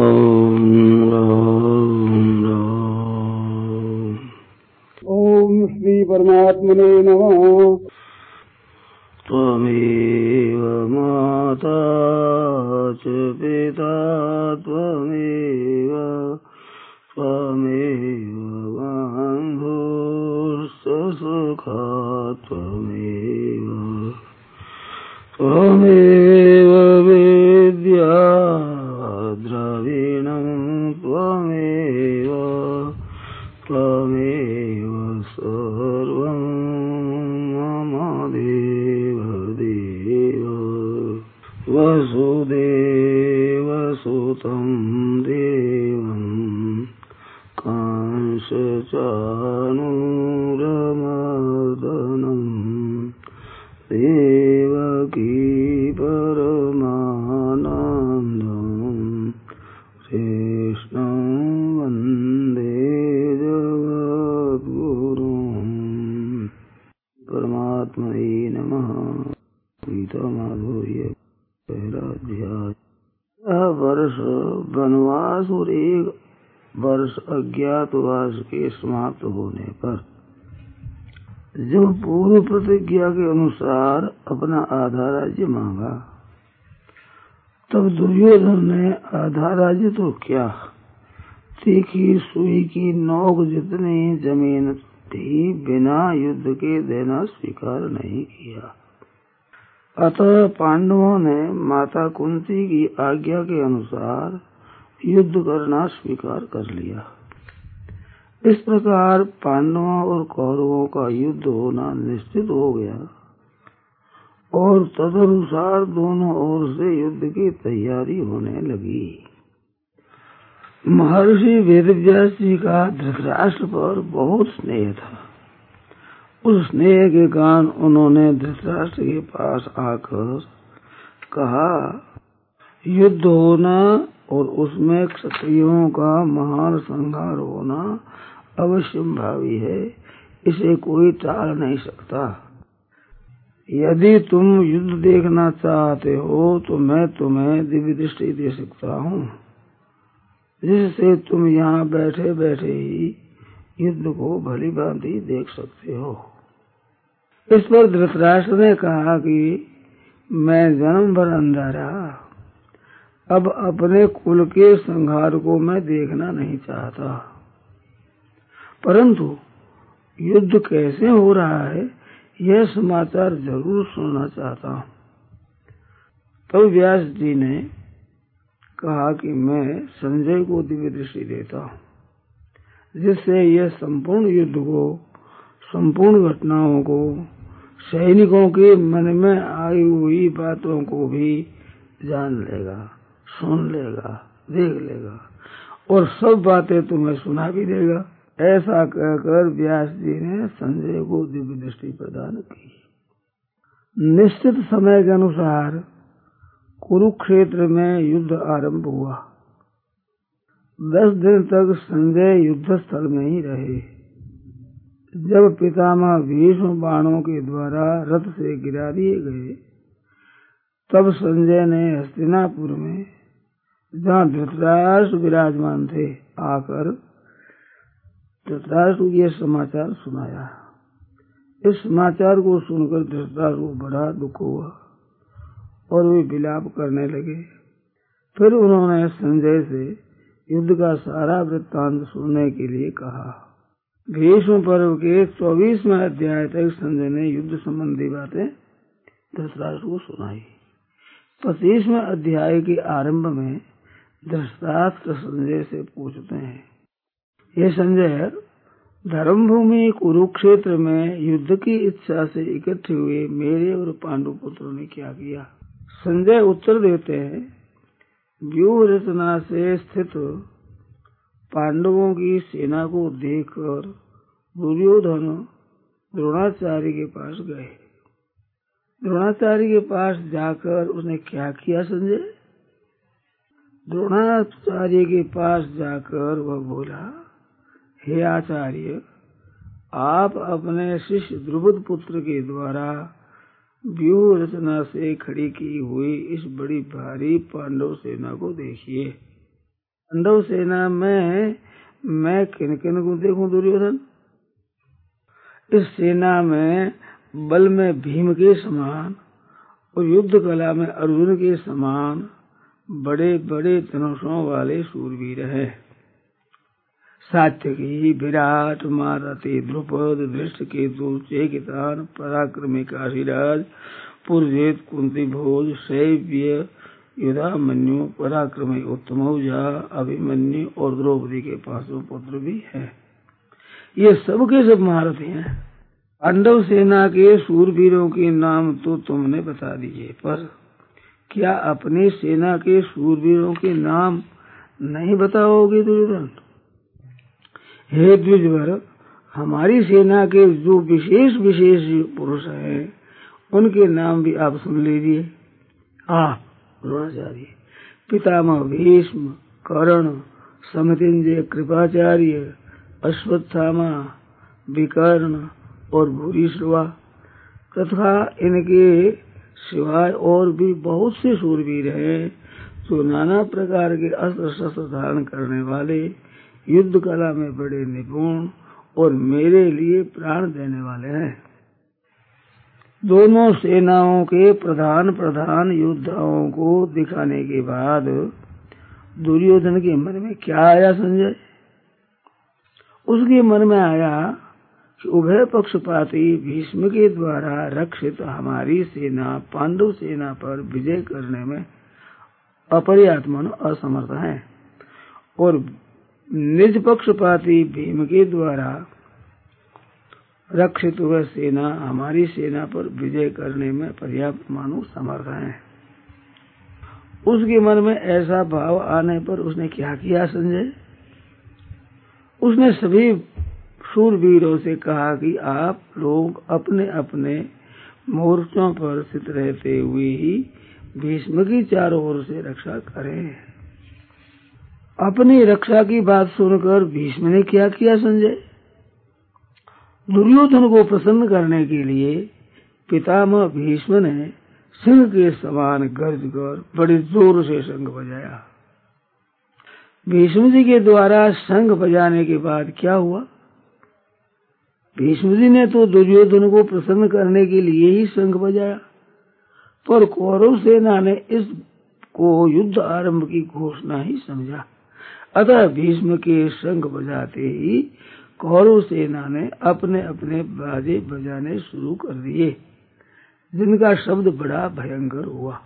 Oh. अज्ञातवास के समाप्त होने पर, जब पूर्व प्रतिज्ञा के अनुसार अपना आधा राज्य मांगा, तब दुर्योधन ने आधा राज्य तो क्या। तीखी सुई की नोक जितनी ज़मीन थी, बिना युद्ध के देना स्वीकार नहीं किया। अतः पांडवों ने माता कुंती की आज्ञा के अनुसार युद्ध करना स्वीकार कर लिया। इस प्रकार पांडवों और कौरवों का युद्ध होना निश्चित हो गया और तदनुसार दोनों ओर से युद्ध की तैयारी होने लगी। महर्षि वेदव्यास जी का धृतराष्ट्र पर बहुत स्नेह था। उस स्नेह के कारण उन्होंने धृतराष्ट्र के पास आकर कहा युद्ध होना और उसमें क्षत्रियों का महान संहार होना अवश्य भावी है। इसे कोई टाल नहीं सकता। यदि तुम युद्ध देखना चाहते हो तो मैं तुम्हें दिव्य दृष्टि दे सकता हूँ। जिससे तुम यहाँ बैठे बैठे ही युद्ध को भली भांति देख सकते हो। इस पर धृतराष्ट्र ने कहा कि मैं जन्म भर अंधा रहा। अब अपने कुल के संहार को मैं देखना नहीं चाहता। परंतु युद्ध कैसे हो रहा है, यह समाचार ज़रूर सुनना चाहता हूँ। तब व्यास जी ने कहा कि मैं संजय को दिव्य दृष्टि देता हूँ, जिससे यह संपूर्ण युद्ध को, संपूर्ण घटनाओं को, सैनिकों के मन में आई हुई बातों को भी जान लेगा। सुन लेगा, देख लेगा। और सब बातें तुम्हें सुना भी देगा। ऐसा कहकर व्यास जी ने संजय को दिव्य दृष्टि प्रदान की। निश्चित समय के अनुसार कुरुक्षेत्र में युद्ध आरंभ हुआ। दस दिन तक संजय युद्ध स्थल में ही रहे। जब पितामह भीष्म बाणों के द्वारा रथ से गिरा दिए गए, तब संजय ने हस्तिनापुर में जहाँ धृतराष्ट्र विराजमान थे, आकर धृतराष्ट्र को यह समाचार सुनाया। इस समाचार को सुनकर धृतराष्ट्र को बड़ा दुख हुआ और वे विलाप करने लगे। फिर उन्होंने संजय से युद्ध का सारा वृत्तांत सुनने के लिए कहा। भीष्म पर्व के चौबीसवें अध्याय तक संजय ने युद्ध संबंधी बातें धृतराष्ट्र को सुनाई। पच्चीसवें अध्याय के आरंभ में संजय से पूछते हैं। ये संजय धर्मभूमि कुरुक्षेत्र में युद्ध की इच्छा से इकट्ठे हुए मेरे और पांडु पुत्रों ने क्या किया? संजय उत्तर देते हैं, व्यूह रचना से स्थित पांडवों की सेना को देखकर दुर्योधन द्रोणाचार्य के पास गए। द्रोणाचार्य के पास जाकर उसने क्या किया संजय द्रोणाचार्य के पास जाकर वह बोला, हे आचार्य, आप अपने शिष्य द्रुपद पुत्र के द्वारा व्यूह रचना से खड़ी की हुई इस बड़ी भारी पांडव सेना को देखिए। पांडव सेना में मैं किन किन को देखूँ दुर्योधन? इस सेना में बल में भीम के समान और युद्ध कला में अर्जुन के समान बड़े बड़े धनुषों वाले सूरवीर हैं। सात्यकी विराट मारती द्रुपद दृष्ट केतु चेकितान पराक्रमी काशीराज पुरजेत कुंती भोज शैव्य युधामन्यु पराक्रमी उत्तमौजा, अभिमन्यु और द्रौपदी के पाँचों पुत्र भी हैं। ये सब के सब महारथी हैं। पांडव सेना के सूरवीरों के नाम तो तुमने बता दिए, पर क्या अपनी सेना के सूरवीरों के नाम नहीं बताओगे दुर्योधन? हे द्विजवर, हमारी सेना के जो विशेष विशेष पुरुष हैं, उनके नाम भी आप सुन लीजिए। आ द्रोणाचार्य, पितामह भीष्म, कर्ण, समितिंजय, कृपाचार्य, अश्वत्थामा, विकर्ण और भूरिश्रवा, तथा इनके सिवाय और भी बहुत से सूरवीर हैं, जो नाना प्रकार के अस्त्र शस्त्र धारण करने वाले, युद्ध कला में बड़े निपुण और मेरे लिए प्राण देने वाले हैं। दोनों सेनाओं के प्रधान प्रधान योद्धाओं को दिखाने के बाद दुर्योधन के मन में क्या आया संजय? उसके मन में आया उभय पक्षपाती भीष्म के द्वारा रक्षित हमारी सेना पांडव सेना पर विजय करने में अपर्याप्त मन असमर्थ है। और निज पक्षपाती भीम के द्वारा रक्षित वह सेना, हमारी सेना पर विजय करने में पर्याप्त मानो समर्थ है। उसके मन में ऐसा भाव आने पर उसने क्या किया संजय? उसने सभी शूरवीरों से कहा कि आप लोग अपने अपने मोर्चों पर स्थित रहते हुए ही भीष्म की चारों ओर से रक्षा करें। अपनी रक्षा की बात सुनकर भीष्म ने क्या किया संजय? दुर्योधन को प्रसन्न करने के लिए पितामह भीष्म ने सिंह के समान गर्ज कर बड़े ज़ोर से शंख बजाया। भीष्म जी के द्वारा शंख बजाने के बाद क्या हुआ? भीष्म जी ने तो दुर्योधन को प्रसन्न करने के लिए ही शंख बजाया। पर कौरव सेना ने इस को युद्ध आरंभ की घोषणा ही समझा। अतः भीष्म के शंख बजाते ही कौरव सेना ने अपने अपने बाजे बजाने शुरू कर दिए, जिनका शब्द बड़ा भयंकर हुआ।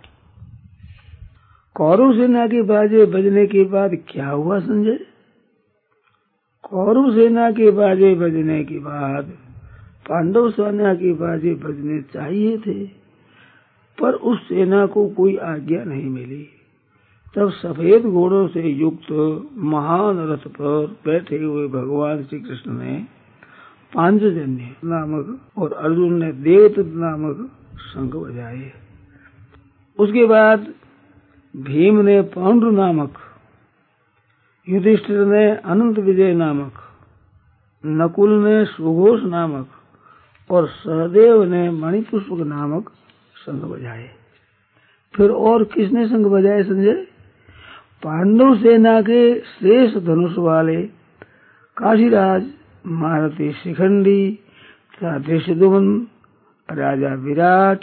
कौरव सेना के बाजे बजने के बाद क्या हुआ संजय? कौरव सेना के बाजे बजने के बाद पांडव सेना के बाजे बजने चाहिए थे, पर उस सेना को कोई आज्ञा नहीं मिली। तब सफ़ेद घोड़ों से युक्त महान रथ पर बैठे हुए भगवान श्री कृष्ण ने पांचजन्य नामक और अर्जुन ने देवत नामक शंख बजाए। उसके बाद भीम ने पांडु नामक युधिष्ठिर ने अनंत विजय नामक नकुल ने सुघोष नामक और सहदेव ने मणिपुष्पक नामक संघ बजाए। फिर और किसने संघ बजाए संजय? पांडव सेना के श्रेष्ठ धनुष वाले काशीराज महारथी शिखंडी देशदुमन राजा विराट,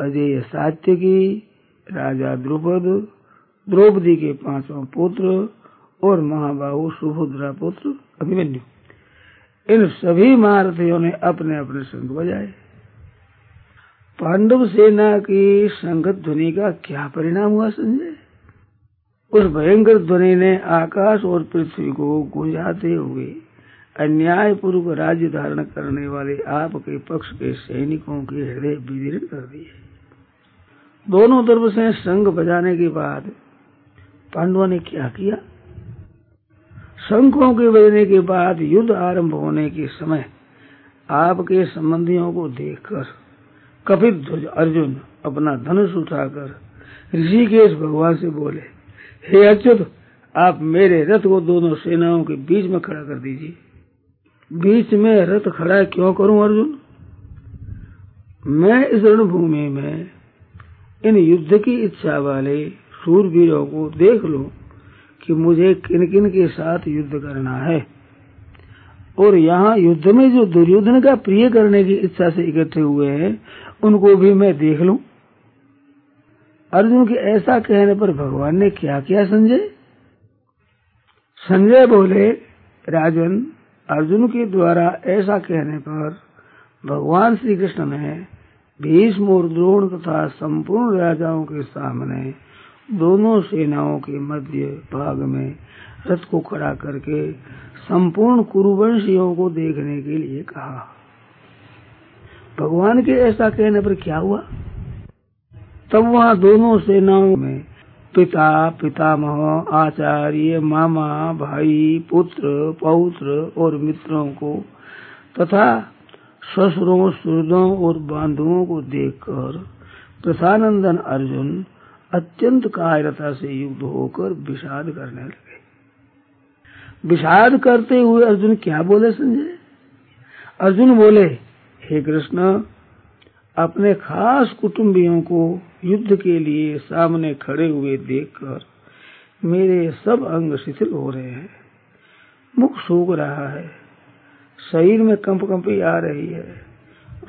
अजय सात्यकी, राजा द्रुपद, द्रौपदी के पाँचों पुत्र और महाबाहु सुभद्रा पुत्र अभिमन्यु। इन सभी महारथियों ने अपने अपने संघ बजाए। पांडव सेना की संगत ध्वनि का क्या परिणाम हुआ संजय? उस भयंकर ध्वनि ने आकाश और पृथ्वी को गुंजाते हुए अन्याय पूर्वक राज्य धारण करने वाले आपके पक्ष के सैनिकों के हृदय विदीर्ण कर दिए। दोनों तरफ़ से संघ बजाने के बाद पांडवों ने क्या किया? शंखों के बजने के बाद युद्ध आरंभ होने के समय आपके संबंधियों को देखकर कपित ध्वज अर्जुन अपना धनुष उठाकर ऋषिकेश भगवान से बोले, हे अच्युत, आप मेरे रथ को दोनों सेनाओं के बीच में खड़ा कर दीजिए। बीच में रथ खड़ा क्यों करूँ अर्जुन? मैं इस रणभूमि में इन युद्ध की इच्छा वाले सूरवीरों को देख लूँ। कि मुझे किन किन के साथ युद्ध करना है। और यहाँ युद्ध में जो दुर्योधन का प्रिय करने की इच्छा से इकट्ठे हुए हैं, उनको भी मैं देख लू। अर्जुन के ऐसा कहने पर भगवान ने क्या किया संजय? संजय बोले, राजन, अर्जुन के द्वारा ऐसा कहने पर भगवान श्री कृष्ण ने भीष्म और द्रोण तथा संपूर्ण राजाओं के सामने दोनों सेनाओं के मध्य भाग में रथ को खड़ा करके संपूर्ण कुरुवंशियों को देखने के लिए कहा। भगवान के ऐसा कहने पर क्या हुआ? तब वहाँ दोनों सेनाओं में पिता, पितामह, आचार्य, मामा, भाई, पुत्र, पौत्र और मित्रों को तथा ससुरों, सुहृदों और बांधुओं को देखकर प्रथानंदन अर्जुन अत्यंत कायरता से युक्त होकर विषाद करने लगे। विषाद करते हुए अर्जुन क्या बोले संजय? अर्जुन बोले, हे कृष्ण, अपने खास कुटुंबियों को युद्ध के लिए सामने खड़े हुए देखकर मेरे सब अंग शिथिल हो रहे हैं। मुख सूख रहा है, शरीर में कंप कंपी आ रही है,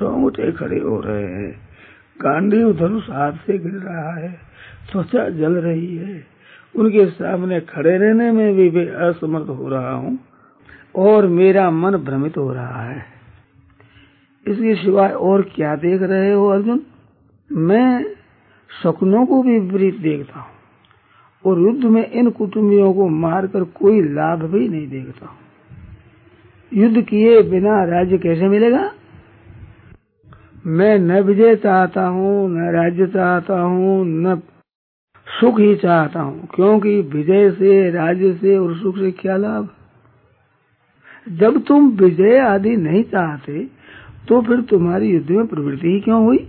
रोंगटे खड़े हो रहे हैं गांडी धनुष हाथ से गिर रहा है त्वचा जल रही है। उनके सामने खड़े रहने में भी मैं असमर्थ हो रहा हूँ और मेरा मन भ्रमित हो रहा है। इसके सिवाय और क्या देख रहे हो अर्जुन? मैं सपनों को भी विपरीत देखता हूँ और युद्ध में इन कुटुंबियों को मारकर कोई लाभ भी नहीं देखता हूँ। युद्ध किए बिना राज्य कैसे मिलेगा? मैं न विजय चाहता हूँ, न राज्य चाहता हूँ, न सुख ही चाहता हूँ, क्योंकि विजय से, राज्य से और सुख से क्या लाभ? जब तुम विजय आदि नहीं चाहते तो फिर तुम्हारी युद्ध में प्रवृत्ति ही क्यों हुई?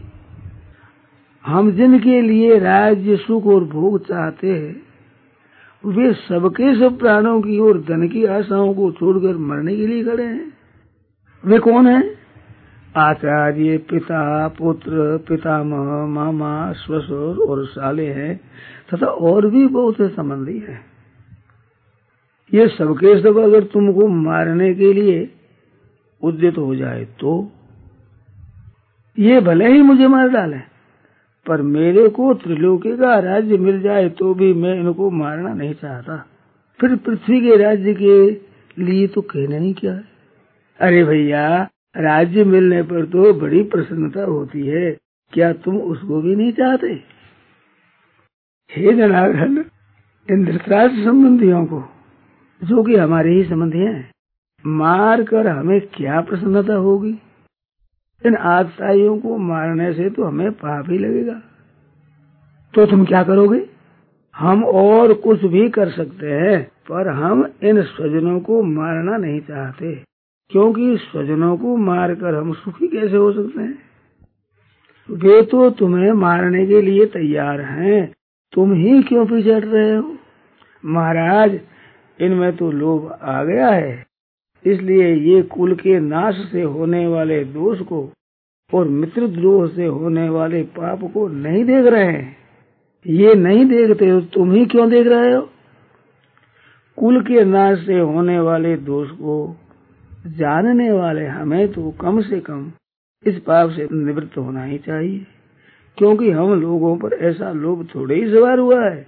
हम जिनके लिए राज्य, सुख और भोग चाहते हैं, वे सबके सब प्राणों की और धन की आशाओं को छोड़कर मरने के लिए खड़े हैं। वे कौन हैं? आचार्य पिता, पुत्र, पितामह, मामा, ससुर और साले हैं, तथा और भी बहुत से संबंधी हैं। ये सबके सब अगर तुमको मारने के लिए उद्यत हो जाए तो ये भले ही मुझे मार डाले, पर मेरे को त्रिलोकी का राज्य मिल जाए तो भी मैं इनको मारना नहीं चाहता। फिर पृथ्वी के राज्य के लिए तो कहना ही क्या है? अरे भैया राज्य मिलने पर तो बड़ी प्रसन्नता होती है। क्या तुम उसको भी नहीं चाहते? हे जनार्दन इन धृतराष्ट्र संबंधियों को, जो कि हमारे ही संबंधी हैं, मार कर हमें क्या प्रसन्नता होगी? इन आदशाइयों को मारने से तो हमें पाप ही लगेगा। तो तुम क्या करोगे? हम और कुछ भी कर सकते हैं, पर हम इन स्वजनों को मारना नहीं चाहते। क्योंकि स्वजनों को मारकर हम सुखी कैसे हो सकते हैं? वे तो तुम्हें मारने के लिए तैयार हैं। तुम ही क्यों पीछे हट रहे हो? महाराज, इनमें तो लोभ आ गया है। इसलिए ये कुल के नाश से होने वाले दोष को और मित्र द्रोह से होने वाले पाप को नहीं देख रहे हैं। ये नहीं देखते हो, तुम ही क्यों देख रहे हो? कुल के नाश से होने वाले दोष को जानने वाले हमें तो कम से कम इस पाप से निवृत्त होना ही चाहिए, क्योंकि हम लोगों पर ऐसा लोभ थोड़े ही सवार हुआ है।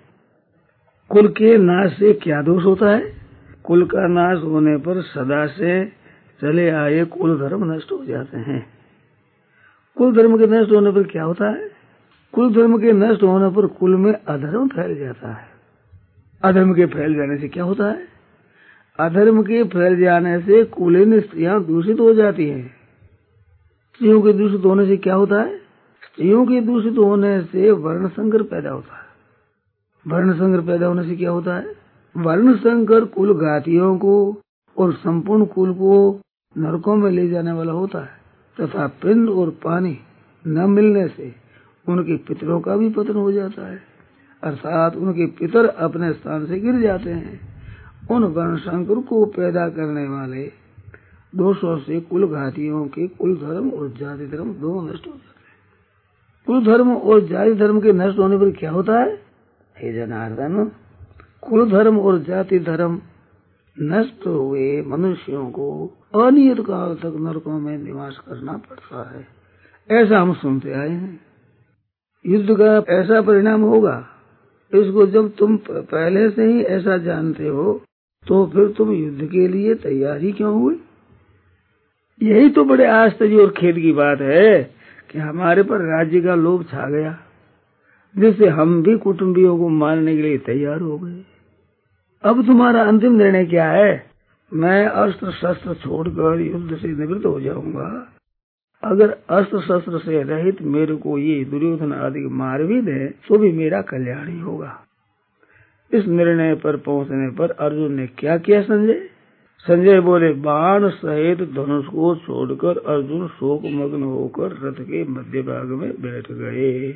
कुल के नाश से क्या दोष होता है? कुल का नाश होने पर सदा से चले आए कुल धर्म नष्ट हो जाते हैं। कुल धर्म के नष्ट होने पर क्या होता है? कुल धर्म के नष्ट होने पर कुल में अधर्म फैल जाता है। अधर्म के फैल जाने से क्या होता है? अधर्म के फैल जाने से कुलीन स्त्रियाँ दूषित हो जाती हैं। स्त्रियों के दूषित होने से क्या होता है? स्त्रियों के दूषित होने से वर्ण संकर पैदा होता है। वर्ण संकर पैदा होने से क्या होता है? वर्ण संकर कुल घातियों को और संपूर्ण कुल को नरकों में ले जाने वाला होता है, तथा पिंड और पानी न मिलने से उनके पितरों का भी पतन हो जाता है, अर्थात उनके पितर अपने स्थान से गिर जाते हैं। उन वर्ण संकर को पैदा करने वाले दोषों से कुल घातियों के कुल धर्म और जाति धर्म दोनों नष्ट हो जाते हैं। कुल धर्म और जाति धर्म के नष्ट होने पर क्या होता है? हे जनार्दन, कुल धर्म और जाति धर्म नष्ट हुए मनुष्यों को अनियत काल तक नरकों में निवास करना पड़ता है। ऐसा हम सुनते आए हैं। युद्ध का ऐसा परिणाम होगा। इसको जब तुम पहले से ही ऐसा जानते हो तो फिर तुम युद्ध के लिए तैयारी क्यों हुए? यही तो बड़े आश्चर्य और खेद की बात है कि हमारे पर राज्य का लोभ छा गया, जिससे हम भी कुटुंबियों को मारने के लिए तैयार हो गए। अब तुम्हारा अंतिम निर्णय क्या है? मैं अस्त्र शस्त्र छोड़कर युद्ध से निवृत्त हो जाऊँगा। अगर अस्त्र शस्त्र से रहित मेरे को ये दुर्योधन आदि मार भी दे तो भी मेरा कल्याण ही होगा। इस निर्णय पर पहुँचने पर अर्जुन ने क्या किया संजय? संजय बोले, बाण सहित धनुष को छोड़कर अर्जुन शोक मग्न होकर रथ के मध्य भाग में बैठ गए।